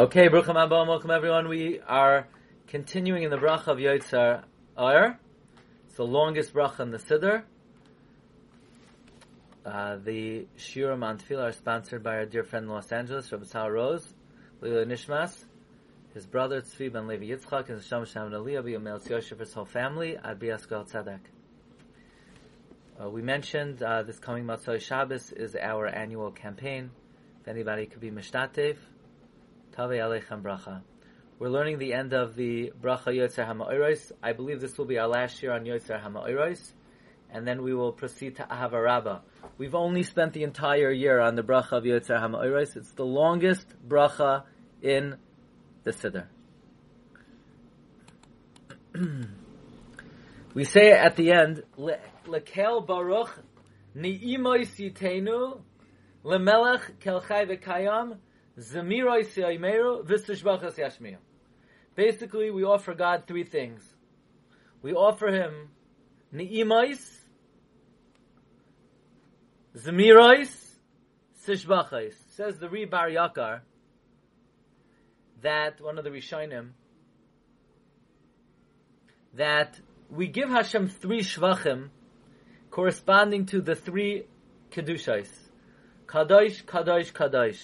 Okay, Brucham Abba, welcome everyone. We are continuing in the bracha of Yotzar Ar. It's the longest bracha in the Siddur. Uh, the Shiurim on Tefillah are sponsored by our dear friend in Los Angeles, Rabbi Sal Rose, Lila Nishmas, his brother Tzvi Ben Levi Yitzchak, and Sham Sham Aliyah, B'Yomel Yosef, his whole family, at Biaskal Tzedek. Uh, we mentioned uh, this coming Matzah Shabbos is our annual campaign. If anybody could be Mishtatev, Tave Alechem Bracha. We're learning the end of the Bracha Yotzer HaMa'iros. I believe this will be our last year on Yotzer HaMa'iros. And then we will proceed to Ahava Rabbah. We've only spent the entire year on the Bracha of Yotzer HaMa'iros. It's the longest Bracha in the Siddur. we say at the end, Lekel Baruch Ni'imoy Sitenu Lemelech Kelchai V'Kayam Basically, we offer God three things. We offer Him Ni'imois, Zemirois, Sishbachas. Says the Re Bar Yakar that, one of the Rishonim, that we give Hashem three Shvachim corresponding to the three Kedushais. Kadosh, Kadosh, Kadosh.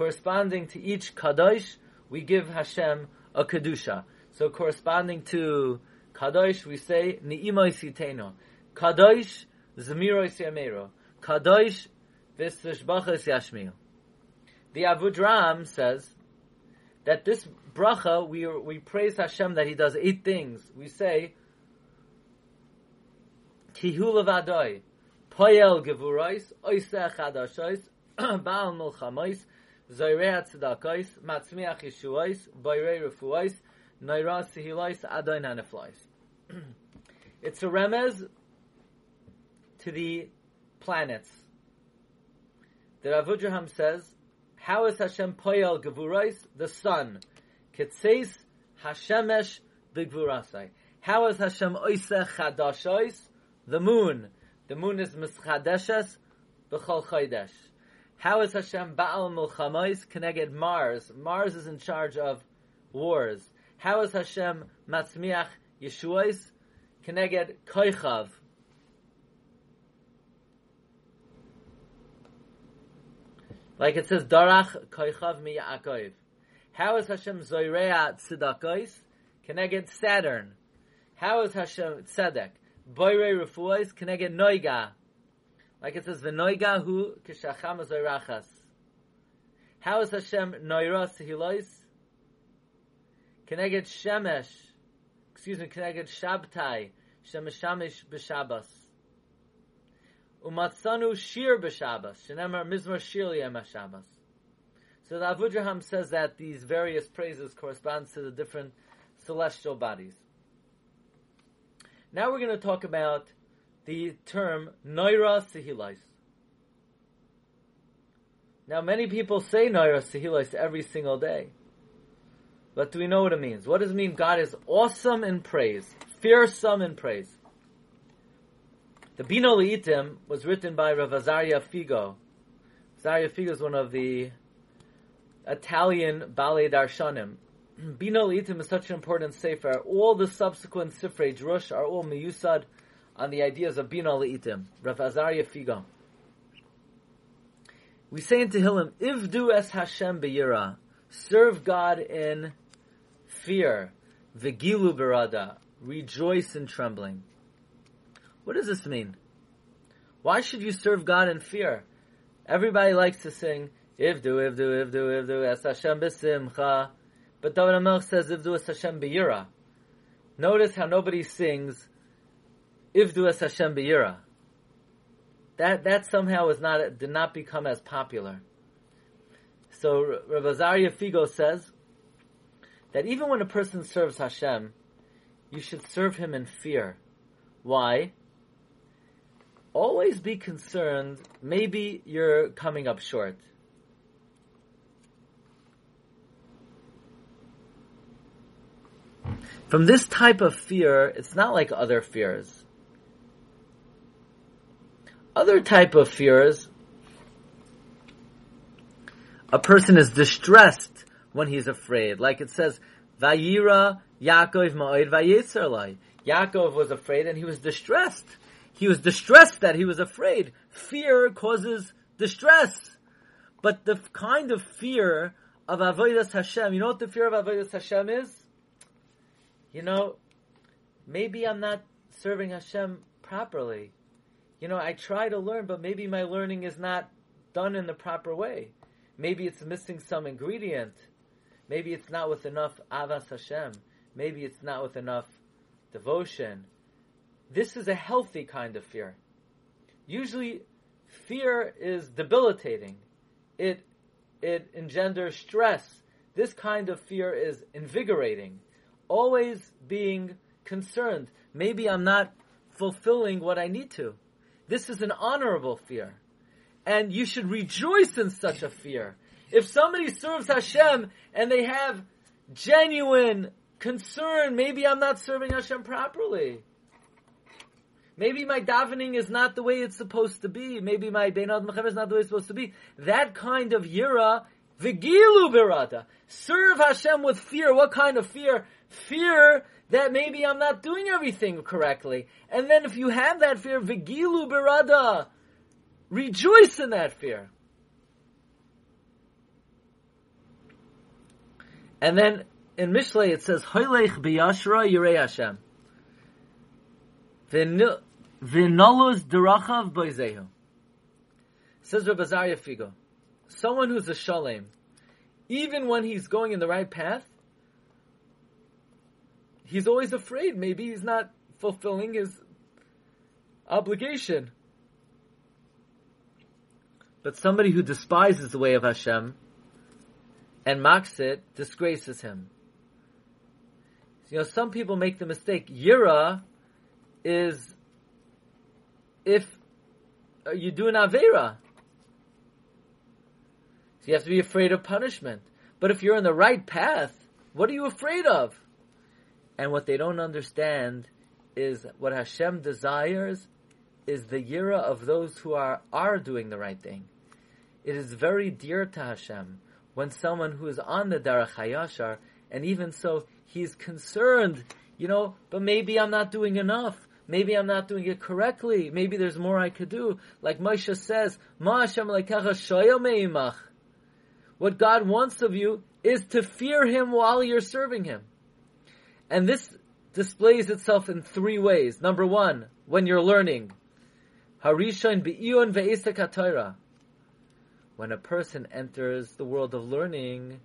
Corresponding to each Kadosh, we give Hashem a Kedusha. So corresponding to Kadosh, we say, Ni'imoy Siteno. Kadosh, Zemiroy Siamero. Kadosh, Vistashbachas Yashmiel. The Avudraham says that this bracha, we, we praise Hashem that He does eight things. We say, Tihul Vadoi, Poyel Gevurais, Oiseh Chadashois, Baal Mulchamois, Zoyrei Tzedakais, Matzmiach Yeshuais, Boyrei Refuais, Naira Sihilais, Adon Haneflais. It's a remez to the planets. The Ravudraham says, how is Hashem Poyel Gevurais? The sun. Ketseis Hashemesh Bigvurasai. How is Hashem Oiseh Chadashois? The moon. The moon is Mischadeshes B'chol Chodesh. How is Hashem Baal Mulchamais connected Mars? Mars is in charge of wars. How is Hashem Matzmiach Yeshuais connected Koichav? Like it says, Darach Koichav Mi Yaakov. How is Hashem Zoirea Tzedakos connected Saturn? How is Hashem Tzedek? Boire Refuais connected Noiga. Like it says, V'noiga hu k'shacham zoirachas. How is Hashem noira sehilois? Keneged shemesh, excuse me, keneged shabtai, shemeshamish b'shabas. Umatzanu shir b'shabas, shenemar mizmar shir shabbos. So the Avudraham says that these various praises correspond to the different celestial bodies. Now we're going to talk about the term Noira Sihilais. Now, many people say Noira Sihilais every single day. But do we know what it means? What does it mean God is awesome in praise, fearsome in praise? The Bino Leitim was written by Rav Azaria Figo. Azaria Figo is one of the Italian ballet darshanim. Bino Leitim is such an important sefer. All the subsequent sifrei drush are all miyusad on the ideas of Bina Le'itim, Rav Azaria Figo. We say in Tehillim, Ivdu es Hashem be'yira, serve God in fear, Vigilu berada, rejoice in trembling. What does this mean? Why should you serve God in fear? Everybody likes to sing, Ivdu, Ivdu, Ivdu, Ivdu, es Hashem besimcha, but David HaMelech says, Ivdu es Hashem be'yira. Notice how nobody sings, Ivdu es Hashem Be'ira. That, that somehow is not, did not become as popular. So Rav Azaria Figo says that even when a person serves Hashem, you should serve him in fear. Why? Always be concerned, maybe you're coming up short. From this type of fear, it's not like other fears. Other type of fears, a person is distressed when he's afraid. Like it says, Vayira Yaakov Ma'od Vayetzerlai. Yaakov was afraid and he was distressed. He was distressed that he was afraid. Fear causes distress. But the kind of fear of Avodas Hashem, you know what the fear of Avodas Hashem is? You know, maybe I'm not serving Hashem properly. You know, I try to learn, but maybe my learning is not done in the proper way. Maybe it's missing some ingredient. Maybe it's not with enough avas Hashem. Maybe it's not with enough devotion. This is a healthy kind of fear. Usually, fear is debilitating. It it engenders stress. This kind of fear is invigorating. Always being concerned. Maybe I'm not fulfilling what I need to. This is an honorable fear. And you should rejoice in such a fear. If somebody serves Hashem and they have genuine concern, maybe I'm not serving Hashem properly. Maybe my davening is not the way it's supposed to be. Maybe my Beinad Mechaber is not the way it's supposed to be. That kind of yira, vigilu birata. Serve Hashem with fear. What kind of fear? Fear that maybe I'm not doing everything correctly. And then if you have that fear, vigilu birada, rejoice in that fear. And then in Mishlei it says, Hoylech biyashra yirei Hashem. V'noluz derachav boizehu. Says Rabbi Figo, someone who's a shalem, even when he's going in the right path, he's always afraid. Maybe he's not fulfilling his obligation. But somebody who despises the way of Hashem and mocks it disgraces him. You know, some people make the mistake. Yira is if you do an Avera. So you have to be afraid of punishment. But if you're on the right path, what are you afraid of? And what they don't understand is what Hashem desires is the yira of those who are, are doing the right thing. It is very dear to Hashem when someone who is on the Darach Hayashar, and even so, he's concerned, you know, but maybe I'm not doing enough. Maybe I'm not doing it correctly. Maybe there's more I could do. Like Moshe says, Ma What God wants of you is to fear Him while you're serving Him. And this displays itself in three ways. Number one, when you're learning. Harishon be'ion ve'isek When a person enters the world of learning,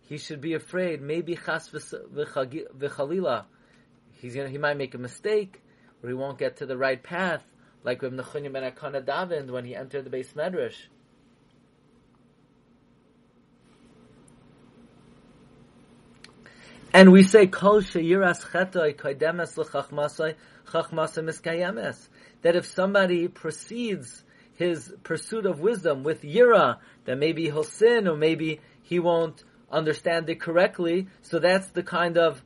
he should be afraid. Maybe chas v'chalila. He's gonna, he might make a mistake or he won't get to the right path, like Reb Nechunya ben Akana davened when he entered the beis medrash. And we say kol sheyiras chetoi koidemes l'chachmasai chachmasa miskayemes. That if somebody proceeds his pursuit of wisdom with yira, then maybe he'll sin or maybe he won't understand it correctly. So that's the kind of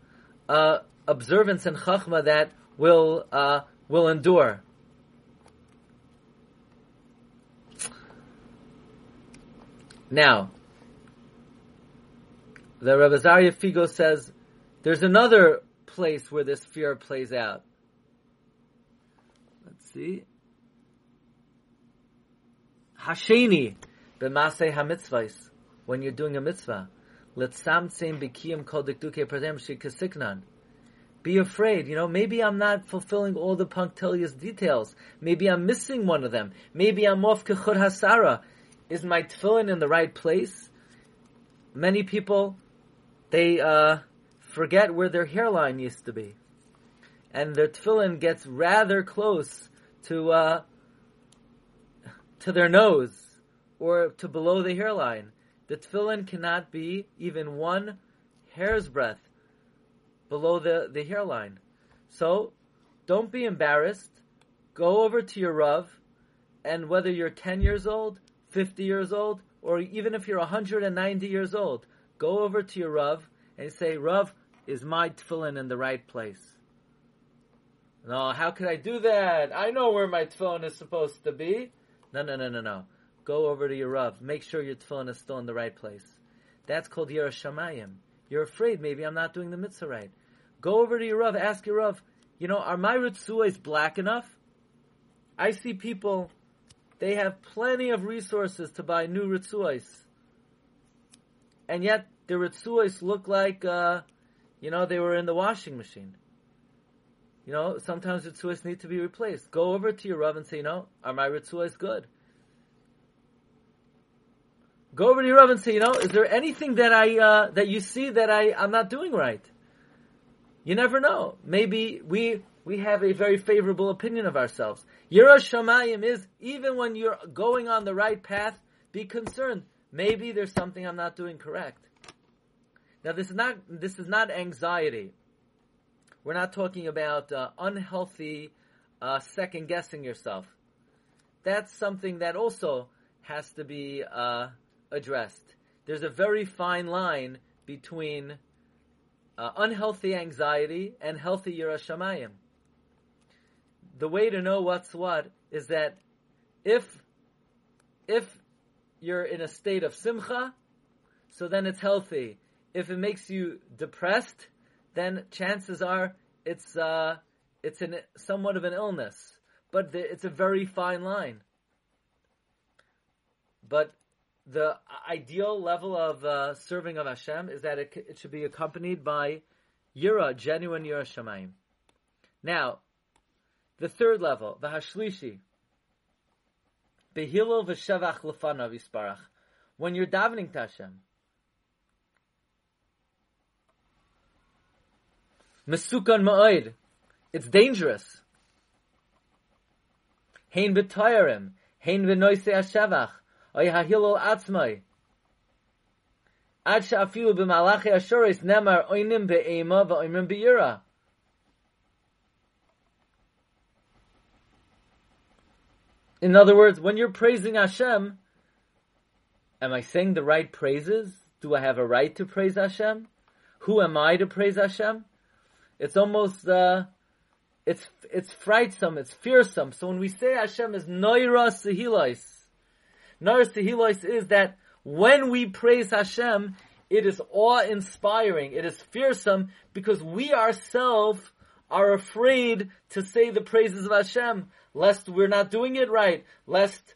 uh, observance and chachma that will uh, will endure. Now, the Rebbe Zarya Figo says there's another place where this fear plays out. Let's see. Hasheni b'masei hamitzvahs when you're doing a mitzvah. Let's samtzeim b'kiyim kol dikduke pradem shikasiknan. Be afraid. You know, maybe I'm not fulfilling all the punctilious details. Maybe I'm missing one of them. Maybe I'm off kechur hasara. Is my tefillin in the right place? Many people, they uh, forget where their hairline used to be. And their tefillin gets rather close to, uh, to their nose or to below the hairline. The tefillin cannot be even one hair's breadth below the, the hairline. So don't be embarrassed. Go over to your Rav, and whether you're 10 years old, 50 years old, or even if you're 190 years old, go over to your Rav and say, Rav, is my tefillin in the right place? No, how could I do that? I know where my tefillin is supposed to be. No, no, no, no, no. Go over to your Rav. Make sure your tefillin is still in the right place. That's called Yirah Shamayim. You're afraid maybe I'm not doing the mitzvah right. Go over to your Rav, ask your Rav, you know, are my Ritzuas black enough? I see people, they have plenty of resources to buy new Ritzuas. And yet, the Ritzuas look like, uh, you know, they were in the washing machine. You know, sometimes Ritzuas need to be replaced. Go over to your Rav and say, you know, are my Ritzuas good? Go over to your Rav and say, you know, is there anything that I, uh, that you see that I, I'm not doing right? You never know. Maybe we we have a very favorable opinion of ourselves. Yirah Shamayim is even when you're going on the right path, be concerned. Maybe there's something I'm not doing correct. Now this is not this is not anxiety. We're not talking about uh, unhealthy uh, second guessing yourself. That's something that also has to be uh, addressed. There's a very fine line between uh, unhealthy anxiety and healthy Yirah Shamayim. The way to know what's what is that if if you're in a state of simcha, so then it's healthy. If it makes you depressed, then chances are it's uh, it's an somewhat of an illness, but the, it's a very fine line. But the ideal level of uh, serving of Hashem is that it, it should be accompanied by Yira, genuine Yira Shemaim. Now, the third level, the Hashlishi, Behilel v'shevach lefanav yisparach. When you're davening to Hashem, Mesukan ma'oid, it's dangerous. Hein hein oy atzmai. Ad b'malachi nemar oinim be'ema be'ira. In other words, when you're praising Hashem, am I saying the right praises? Do I have a right to praise Hashem? Who am I to praise Hashem? It's almost, uh, it's, it's frightsome, it's fearsome. So when we say Hashem is Noira Sehilois, Noira Sehilois is that when we praise Hashem, it is awe-inspiring, it is fearsome, because we ourselves are afraid to say the praises of Hashem, lest we're not doing it right, lest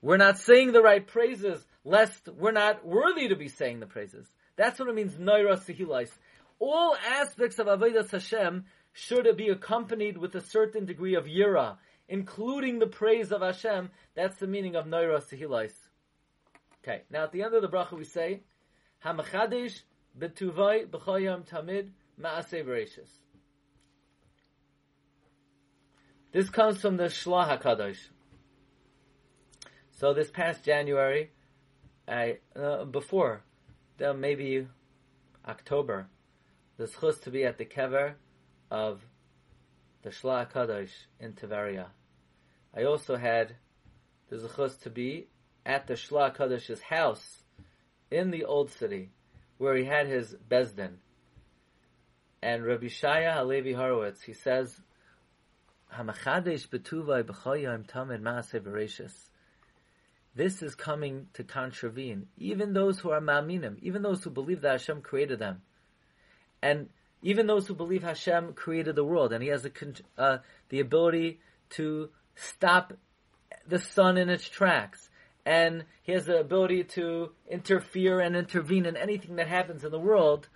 we're not saying the right praises, lest we're not worthy to be saying the praises. That's what it means, Noira Sehilais. All aspects of Avodah Hashem should be accompanied with a certain degree of Yira, including the praise of Hashem. That's the meaning of Noira Sehilais. Okay, now at the end of the bracha we say, Hamachadish betuvai b'choyam tamid ma'aseh bereshis. This comes from the Shlah HaKadosh. So this past January, I, uh, before, maybe October, the schus to be at the kever of the Shlah HaKadosh in Tiberia. I also had the zechus to be at the Shlah Kadosh's house in the old city, where he had his bezdin. And Rabbi Shaya Halevi Horowitz, he says, Hamachadesh betuvai b'choyim tamid bereshis. This is coming to contravene even those who are ma'aminim, even those who believe that Hashem created them, and even those who believe Hashem created the world, and He has the uh, the ability to stop the sun in its tracks, and he has the ability to interfere and intervene in anything that happens in the world.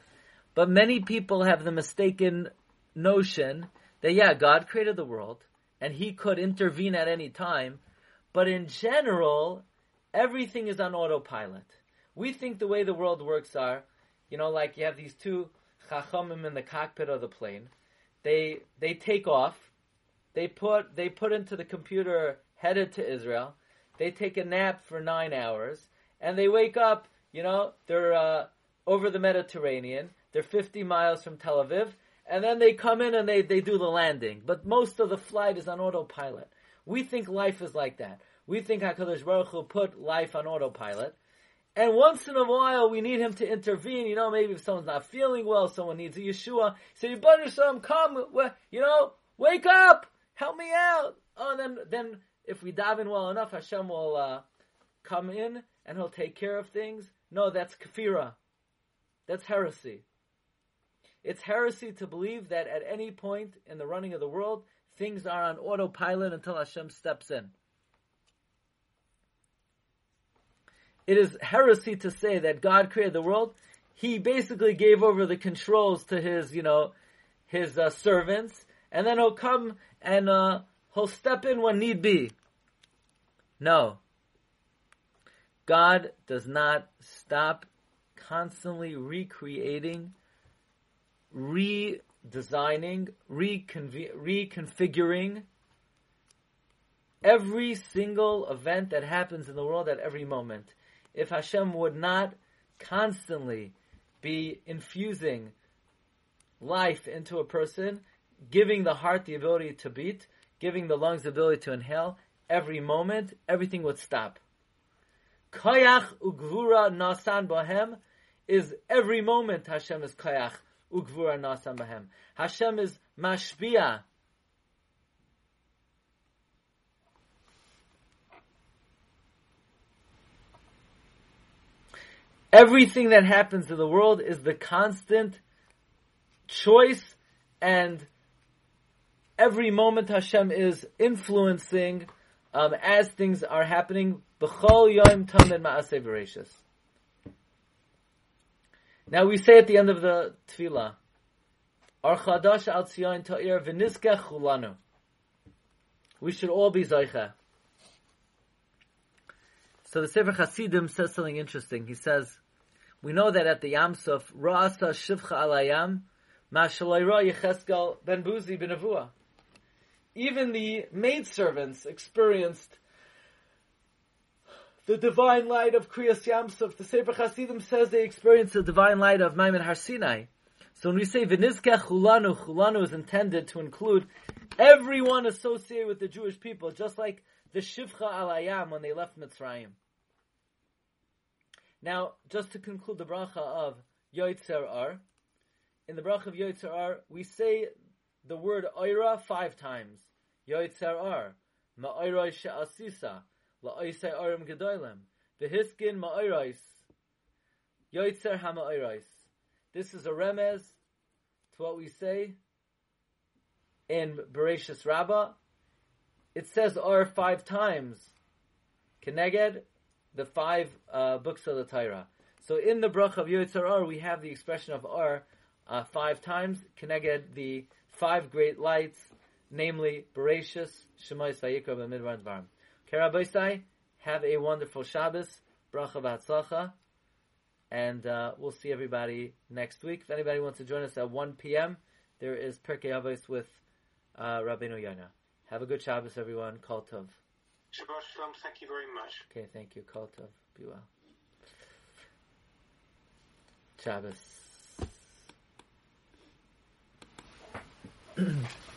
But many people have the mistaken notion that yeah, God created the world and he could intervene at any time, but in general, everything is on autopilot. We think the way the world works are, you know, like you have these two chachamim in the cockpit of the plane. They they take off. They put they put into the computer headed to Israel they take a nap for nine hours, and they wake up, you know, they're uh, over the Mediterranean, they're 50 miles from Tel Aviv, and then they come in and they, they do the landing. But most of the flight is on autopilot. We think life is like that. We think HaKadosh Baruch Hu put life on autopilot. And once in a while, we need him to intervene. You know, maybe if someone's not feeling well, someone needs a Yeshua. So you Say, Yibban come, you know, wake up, help me out. Oh, and then, then if we daven well enough, Hashem will uh, come in and He'll take care of things. No, that's kafira. That's heresy. It's heresy to believe that at any point in the running of the world, things are on autopilot until Hashem steps in. It is heresy to say that God created the world. He basically gave over the controls to his, you know, his uh, servants, and then he'll come and uh, he'll step in when need be. No. God does not stop constantly recreating, redesigning, reconfiguring every single event that happens in the world at every moment. If Hashem would not constantly be infusing life into a person, giving the heart the ability to beat, giving the lungs the ability to inhale, every moment, everything would stop. Kayach ugvura nasan bahem is every moment Hashem is kayach ugvura nasan bahem. Hashem is mashpia. Everything that happens in the world is the constant choice and every moment Hashem is influencing um, as things are happening. Now we say at the end of the tefillah, Ar chadash al tzion ta'ir v'nizkech chulanu. We should all be zaycha. So the Sefer Hasidim says something interesting. He says, we know that at the Yamsuf, Ra'asa shivcha alayam, ma'shalayra yecheskel ben buzi ben avua even the maidservants experienced the divine light of Kriyas Yamsuf. The Sefer Hasidim says they experienced the divine light of Ma'amad Har Sinai. So when we say V'nizkech Chulanu, Chulanu is intended to include everyone associated with the Jewish people, just like the Shivcha Alayam when they left Mitzrayim. Now, just to conclude the bracha of Yoitzer Ar, in the bracha of Yoitzer Ar, we say the word oira five times. Yoitzer ar, ma'oiroi she'asisa, la'oisei orim gedoylem, v'hiskin ma'oirois, yoitzer ha'ma'oirois. This is a remez to what we say in Bereshis Rabbah. It says ar five times, keneged, the five uh, books of the Torah. So in the brach of Yoitzer Ar, we have the expression of ar uh, five times, keneged the five great lights, namely Bereshis, Shemais, Vayikra, B'midbar, Dvarim. Kerabaisai, have a wonderful Shabbos, Bracha V'atzlacha, and uh, we'll see everybody next week. If anybody wants to join us at 1 p.m., there is Pirkei Avos with uh, Rabbeinu Yonah. Have a good Shabbos, everyone. Kol Tov. Shabbat Shalom. Thank you very much. Okay, thank you. Kol Tov. Be well. Shabbos.